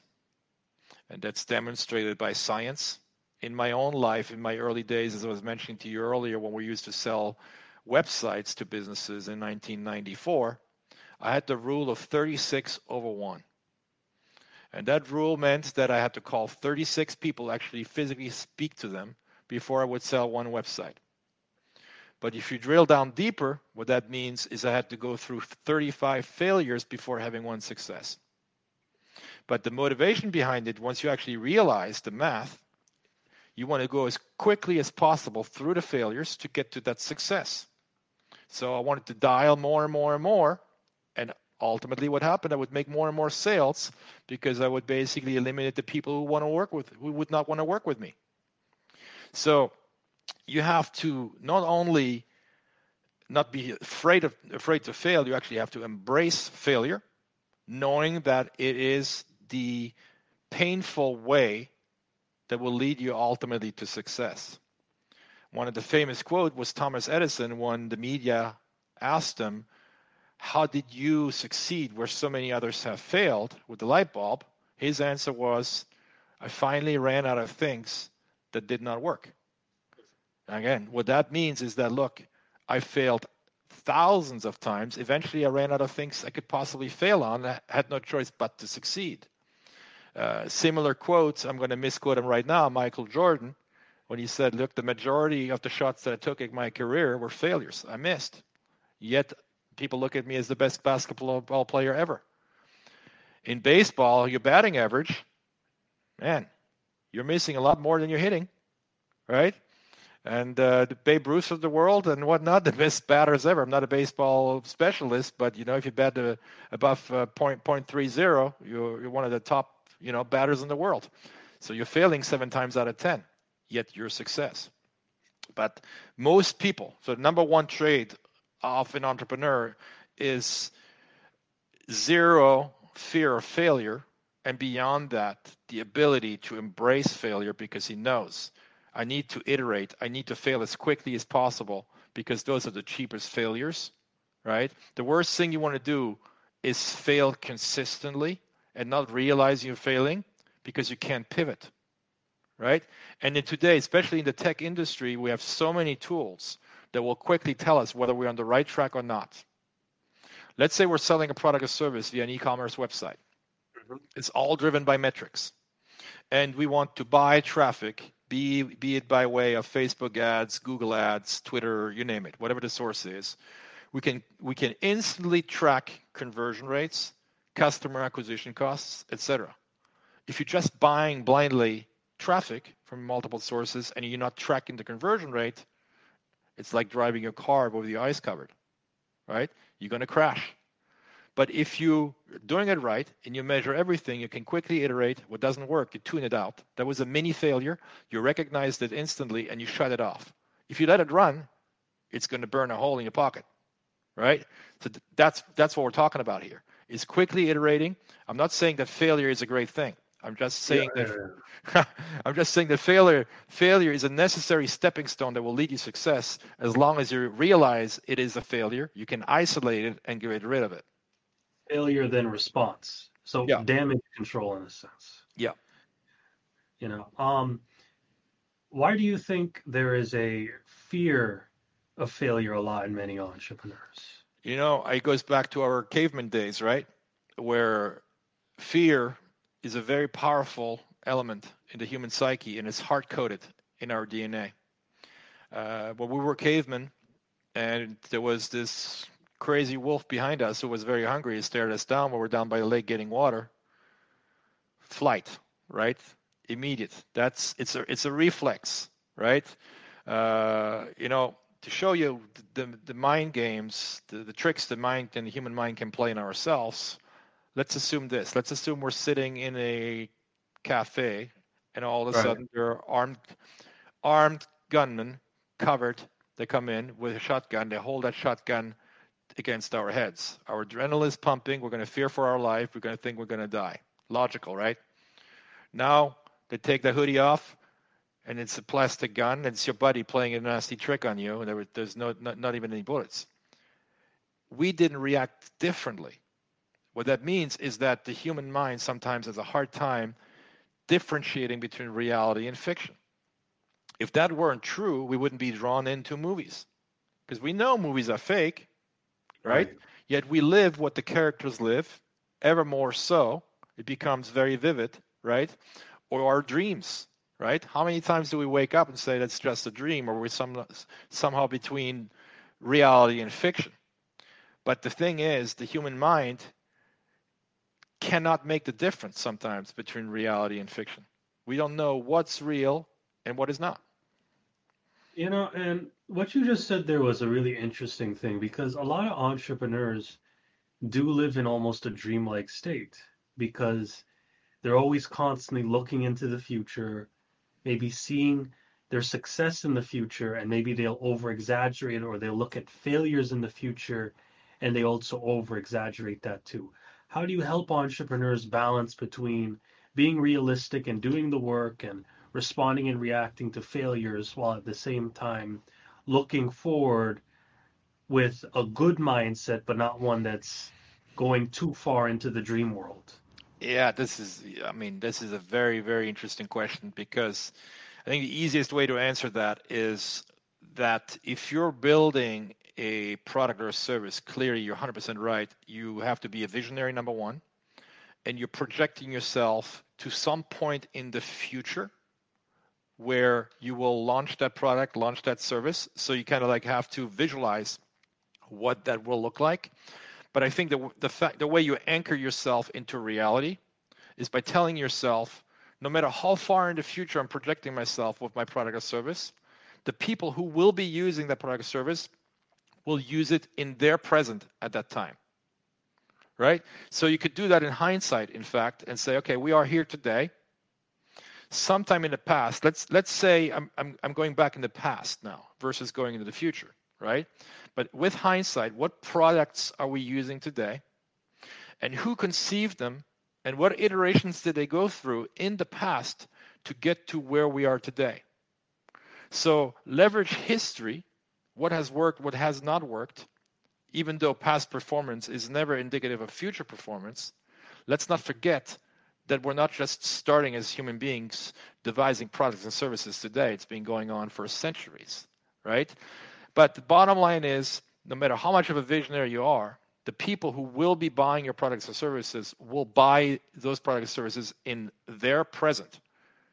S1: and that's demonstrated by science in my own life, in my early days, as I was mentioning to you earlier, when we used to sell websites to businesses in 1994, I had the rule of 36 over 1. And that rule meant that I had to call 36 people, actually physically speak to them before I would sell one website. But if you drill down deeper, what that means is I had to go through 35 failures before having one success. But the motivation behind it, once you actually realize the math, you want to go as quickly as possible through the failures to get to that success. So I wanted to dial more and more and more. And ultimately, what happened, I would make more and more sales because I would basically eliminate the people who want to work with, who would not want to work with me. So you have to not only not be afraid of afraid to fail, you actually have to embrace failure, knowing that it is the painful way that will lead you ultimately to success. One of the famous quote was Thomas Edison when the media asked him, "How did you succeed where so many others have failed with the light bulb?" His answer was, "I finally ran out of things that did not work." Again, what that means is that look, I failed thousands of times. Eventually, I ran out of things I could possibly fail on. I had no choice but to succeed. Uh, similar quotes, I'm going to misquote him right now, Michael Jordan, when he said, Look, the majority of the shots that I took in my career were failures. I missed. Yet people look at me as the best basketball player ever. In baseball, your batting average, man, you're missing a lot more than you're hitting, right? and uh, the Babe Ruth of the world and whatnot, the best batters ever. I'm not a baseball specialist, but you know, if you bat the, above uh, point point three zero, you're, you're one of the top you know batters in the world. So you're failing seven times out of ten, yet you're a success. But most people, so the number one trait of an entrepreneur is zero fear of failure, and beyond that, the ability to embrace failure because he knows I need to iterate. I need to fail as quickly as possible because those are the cheapest failures, right? The worst thing you want to do is fail consistently and not realize you're failing because you can't pivot, right? And in today, especially in the tech industry, we have so many tools that will quickly tell us whether we're on the right track or not. Let's say we're selling a product or service via an e-commerce website. Mm-hmm. It's all driven by metrics. And we want to buy traffic be be it by way of Facebook ads, Google ads, Twitter, you name it, whatever the source is. We can we can instantly track conversion rates, customer acquisition costs, etc. If you're just buying blindly traffic from multiple sources and you're not tracking the conversion rate, it's like driving your car over the ice covered, right? You're going to crash. But if you're doing it right and you measure everything, you can quickly iterate. What doesn't work, you tune it out. That was a mini failure. You recognized it instantly and you shut it off. If you let it run, it's going to burn a hole in your pocket, right? So that's that's what we're talking about here. Is quickly iterating. I'm not saying that failure is a great thing. I'm just saying yeah, that. I'm just saying that failure failure is a necessary stepping stone that will lead you to success as long as you realize it is a failure, you can isolate it and get rid of it
S2: failure then response. So yeah. damage control in a sense.
S1: Yeah.
S2: You know, um, why do you think there is a fear of failure a lot in many entrepreneurs?
S1: You know, it goes back to our caveman days, right? Where fear is a very powerful element in the human psyche and it's hard coded in our DNA. Uh, when we were cavemen, and there was this crazy wolf behind us who was very hungry he stared us down when we're down by the lake getting water. Flight, right? Immediate. That's it's a it's a reflex, right? Uh, you know, to show you the the mind games, the, the tricks the mind and the human mind can play in ourselves. Let's assume this. Let's assume we're sitting in a cafe, and all of a right. sudden there are armed armed gunmen covered. They come in with a shotgun. They hold that shotgun against our heads. Our adrenaline is pumping. We're going to fear for our life. We're going to think we're going to die. Logical, right? Now they take the hoodie off, and it's a plastic gun. And it's your buddy playing a nasty trick on you, and there, there's no not, not even any bullets. We didn't react differently. What that means is that the human mind sometimes has a hard time differentiating between reality and fiction. If that weren't true, we wouldn't be drawn into movies because we know movies are fake right? right? Yet we live what the characters live, ever more so. It becomes very vivid, right? Or our dreams, right? How many times do we wake up and say that's just a dream, or we're some, somehow between reality and fiction? But the thing is, the human mind cannot make the difference sometimes between reality and fiction. We don't know what's real and what is not.
S2: You know, and what you just said there was a really interesting thing because a lot of entrepreneurs do live in almost a dreamlike state because they're always constantly looking into the future, maybe seeing their success in the future, and maybe they'll over exaggerate or they'll look at failures in the future and they also over exaggerate that too. How do you help entrepreneurs balance between being realistic and doing the work and responding and reacting to failures while at the same time looking forward with a good mindset, but not one that's going too far into the dream world?
S1: Yeah, this is, I mean, this is a very, very interesting question because I think the easiest way to answer that is that if you're building a product or a service, clearly you're 100% right. You have to be a visionary, number one, and you're projecting yourself to some point in the future where you will launch that product, launch that service. So you kind of like have to visualize what that will look like. But I think the the fact the way you anchor yourself into reality is by telling yourself, no matter how far in the future I'm projecting myself with my product or service, the people who will be using that product or service will use it in their present at that time. Right? So you could do that in hindsight, in fact, and say, okay, we are here today sometime in the past let's let's say I'm, I'm i'm going back in the past now versus going into the future right but with hindsight what products are we using today and who conceived them and what iterations did they go through in the past to get to where we are today so leverage history what has worked what has not worked even though past performance is never indicative of future performance let's not forget that we're not just starting as human beings devising products and services today. It's been going on for centuries, right? But the bottom line is no matter how much of a visionary you are, the people who will be buying your products and services will buy those products and services in their present.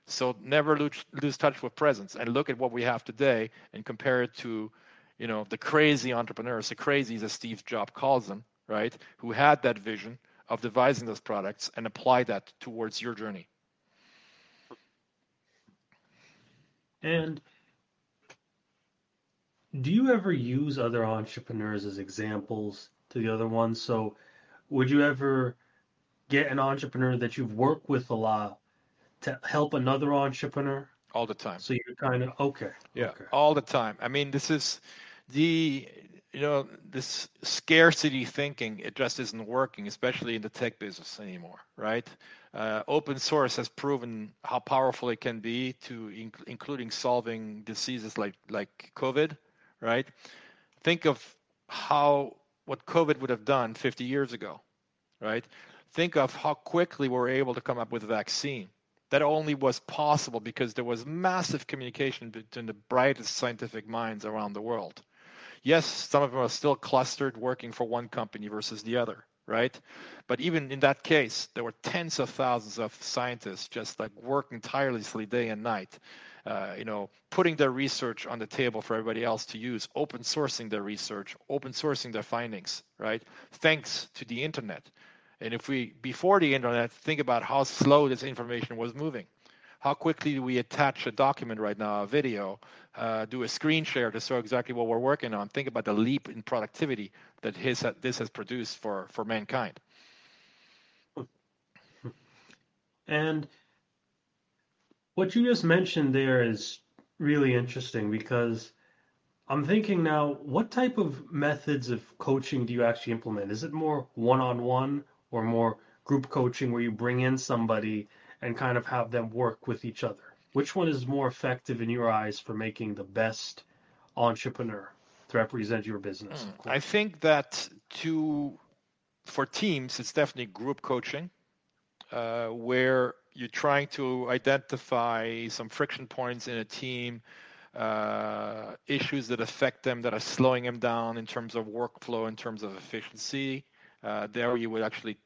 S1: So never lose, lose touch with presence and look at what we have today and compare it to, you know, the crazy entrepreneurs, the crazies as Steve Jobs calls them, right? Who had that vision of devising those products and apply that towards your journey.
S2: And do you ever use other entrepreneurs as examples to the other ones? So would you ever get an entrepreneur that you've worked with a lot to help another entrepreneur?
S1: All the time.
S2: So you're kind of okay.
S1: Yeah,
S2: okay.
S1: all the time. I mean, this is the you know this scarcity thinking it just isn't working especially in the tech business anymore right? Uh, open source has proven how powerful it can be to inc- including solving diseases like like covid right? Think of how what covid would have done 50 years ago right? Think of how quickly we were able to come up with a vaccine. That only was possible because there was massive communication between the brightest scientific minds around the world yes, some of them are still clustered working for one company versus the other, right? But even in that case, there were tens of thousands of scientists just like working tirelessly day and night, uh, you know, putting their research on the table for everybody else to use, open sourcing their research, open sourcing their findings, right? Thanks to the internet. And if we, before the internet, think about how slow this information was moving how quickly do we attach a document right now, a video, uh, do a screen share to show exactly what we're working on. Think about the leap in productivity that his, this has produced for, for mankind.
S2: And what you just mentioned there is really interesting because I'm thinking now, what type of methods of coaching do you actually implement? Is it more one on one or more group coaching where you bring in somebody and kind of have them work with each other? Which one is more effective in your eyes for making the best entrepreneur to represent your business?
S1: Mm, I think that to for teams, it's definitely group coaching, uh, where you're trying to identify some friction points in a team, uh, issues that affect them that are slowing them down in terms of workflow, in terms of efficiency. Uh, there, you would actually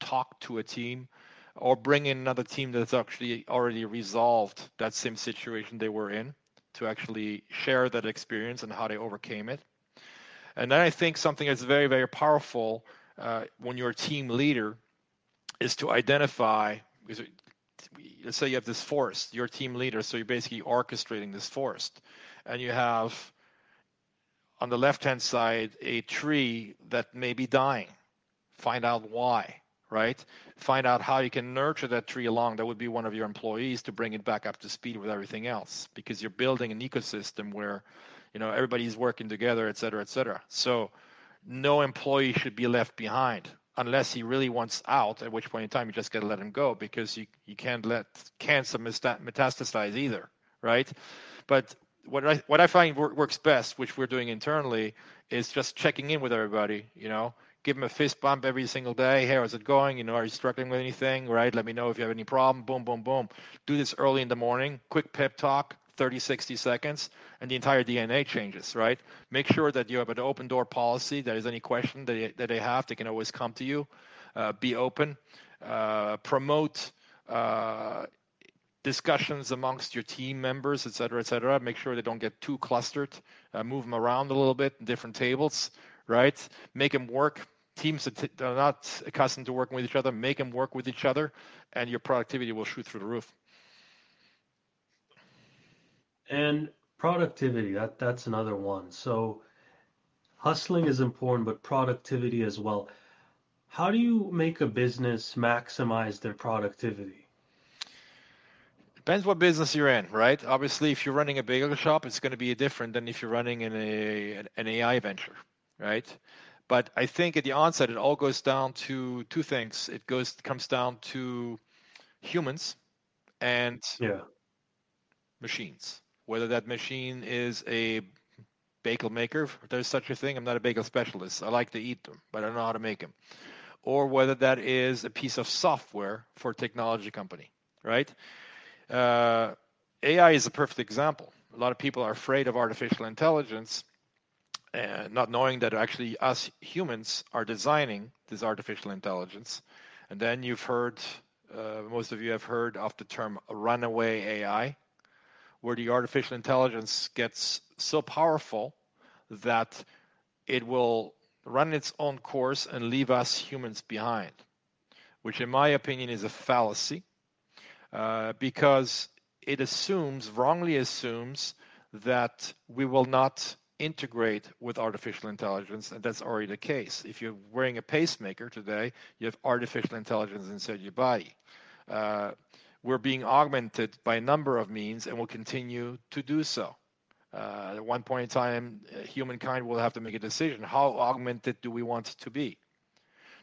S1: talk to a team or bring in another team that's actually already resolved that same situation they were in to actually share that experience and how they overcame it. And then I think something that's very, very powerful uh, when you're a team leader is to identify. Let's say you have this forest, you're a team leader, so you're basically orchestrating this forest, and you have on the left hand side a tree that may be dying. Find out why right? Find out how you can nurture that tree along. That would be one of your employees to bring it back up to speed with everything else because you're building an ecosystem where, you know, everybody's working together, et cetera, et cetera. So no employee should be left behind unless he really wants out, at which point in time you just got to let him go because you, you can't let cancer metastasize either, right? But what I what I find works best, which we're doing internally, is just checking in with everybody. You know, give them a fist bump every single day. Hey, how's it going? You know, are you struggling with anything? Right? Let me know if you have any problem. Boom, boom, boom. Do this early in the morning. Quick pep talk, 30, 60 seconds, and the entire DNA changes, right? Make sure that you have an open door policy. That is any question that they, that they have, they can always come to you. Uh, be open. Uh, promote uh, discussions amongst your team members, et cetera, et cetera. Make sure they don't get too clustered. Uh, move them around a little bit, in different tables, right? Make them work teams that are not accustomed to working with each other, make them work with each other, and your productivity will shoot through the roof.
S2: And productivity, that that's another one. So hustling is important, but productivity as well. How do you make a business maximize their productivity?
S1: Depends what business you're in, right? Obviously, if you're running a bagel shop, it's going to be different than if you're running in a an AI venture, right? But I think at the onset, it all goes down to two things. It goes comes down to humans and
S2: yeah.
S1: machines. Whether that machine is a bagel maker, if there's such a thing. I'm not a bagel specialist. I like to eat them, but I don't know how to make them. Or whether that is a piece of software for a technology company, right? Uh, AI is a perfect example. A lot of people are afraid of artificial intelligence not knowing that actually us humans are designing this artificial intelligence. And then you've heard, uh, most of you have heard of the term runaway AI, where the artificial intelligence gets so powerful that it will run its own course and leave us humans behind, which, in my opinion, is a fallacy uh, because it assumes, wrongly assumes, that we will not integrate with artificial intelligence, and that's already the case. If you're wearing a pacemaker today, you have artificial intelligence inside your body. Uh, we're being augmented by a number of means and will continue to do so. Uh, at one point in time, uh, humankind will have to make a decision. How augmented do we want to be?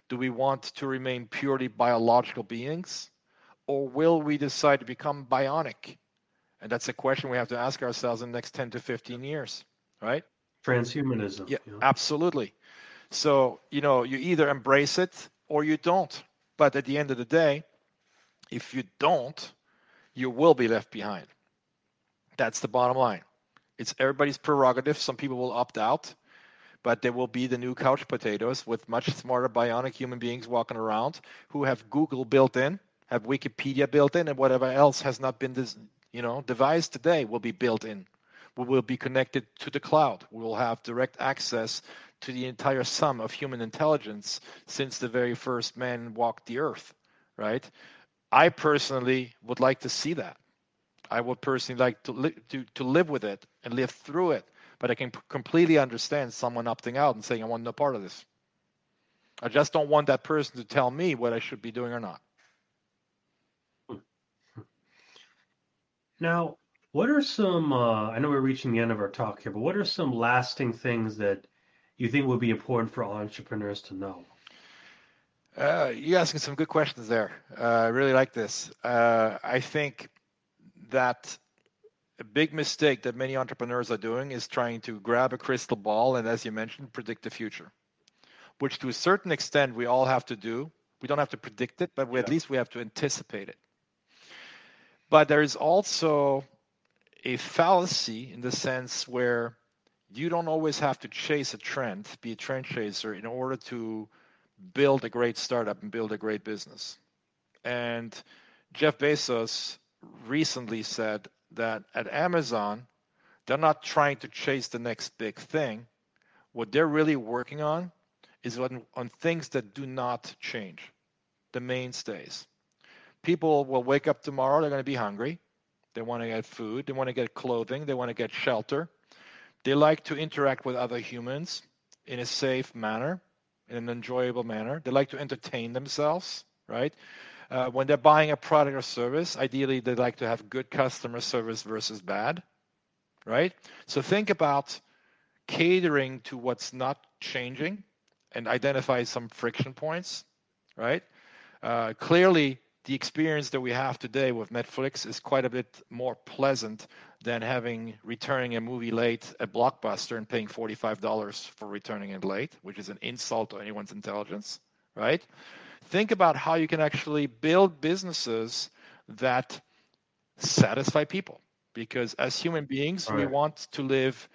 S1: Do we want to remain purely biological beings? Or will we decide to become bionic? And that's a question we have to ask ourselves in the next 10 to 15 years right?
S2: Transhumanism.
S1: Yeah, absolutely. So, you know, you either embrace it or you don't. But at the end of the day, if you don't, you will be left behind. That's the bottom line. It's everybody's prerogative. Some people will opt out, but there will be the new couch potatoes with much smarter bionic human beings walking around who have Google built in, have Wikipedia built in, and whatever else has not been, this, you know, devised today will be built in we will be connected to the cloud. We will have direct access to the entire sum of human intelligence since the very first man walked the earth, right? I personally would like to see that. I would personally like to, li- to, to live with it and live through it, but I can p- completely understand someone opting out and saying, I want no part of this. I just don't want that person to tell me what I should be doing or not.
S2: Now, what are some, uh, I know we're reaching the end of our talk here, but what are some lasting things that you think would be important for entrepreneurs to know?
S1: Uh, you're asking some good questions there. Uh, I really like this. Uh, I think that a big mistake that many entrepreneurs are doing is trying to grab a crystal ball and, as you mentioned, predict the future, which to a certain extent we all have to do. We don't have to predict it, but we, yeah. at least we have to anticipate it. But there is also a fallacy in the sense where you don't always have to chase a trend, be a trend chaser in order to build a great startup and build a great business. And Jeff Bezos recently said that at Amazon, they're not trying to chase the next big thing. What they're really working on is on, on things that do not change, the mainstays. People will wake up tomorrow, they're going to be hungry. They want to get food, they want to get clothing, they want to get shelter. They like to interact with other humans in a safe manner, in an enjoyable manner. They like to entertain themselves, right? Uh, when they're buying a product or service, ideally they like to have good customer service versus bad, right? So think about catering to what's not changing and identify some friction points, right? Uh, clearly, the experience that we have today with Netflix is quite a bit more pleasant than having returning a movie late at Blockbuster and paying $45 for returning it late, which is an insult to anyone's intelligence, right? think about how you can actually build businesses that satisfy people because as human beings right. we want to live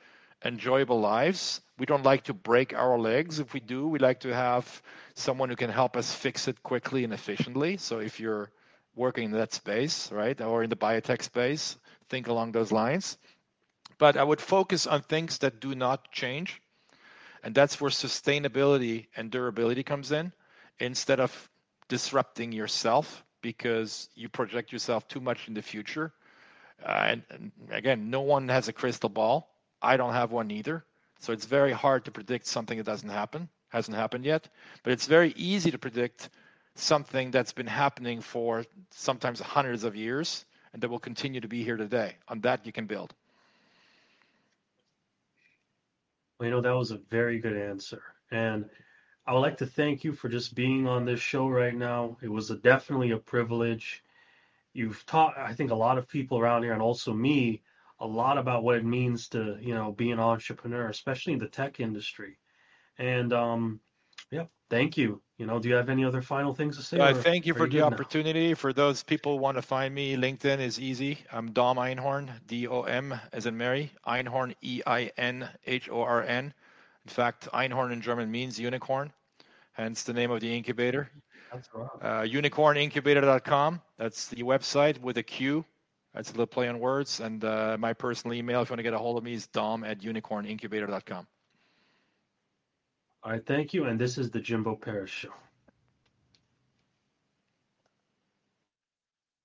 S1: enjoyable lives we don't like to break our legs if we do we like to have someone who can help us fix it quickly and efficiently so if you're working in that space right or in the biotech space think along those lines but i would focus on things that do not change and that's where sustainability and durability comes in instead of disrupting yourself because you project yourself too much in the future. Uh, and, and, again, no one has a crystal ball. I don't have one either. So it's very hard to predict something that doesn't happen, hasn't happened yet. But it's very easy to predict something that's been happening for sometimes hundreds of years and that will continue to be here today. On that, you can build.
S2: Well, you know, that was a very good answer. And I would like to thank you for just being on this show right now. It was a, definitely a privilege. You've taught, I think, a lot of people around here, and also me, a lot about what it means to, you know, be an entrepreneur, especially in the tech industry. And um, yeah, thank you. You know, do you have any other final things to say?
S1: Uh, thank you for you the opportunity. Now? For those people who want to find me, LinkedIn is easy. I'm Dom Einhorn, D O M as in Mary, Einhorn, E I N H O R N. In fact, Einhorn in German means unicorn, hence the name of the incubator. That's right. Uh, unicornincubator.com. That's the website with a Q. That's a little play on words. And uh, my personal email, if you want to get a hold of me, is dom at unicornincubator.com.
S2: All right, thank you. And this is the Jimbo Paris Show.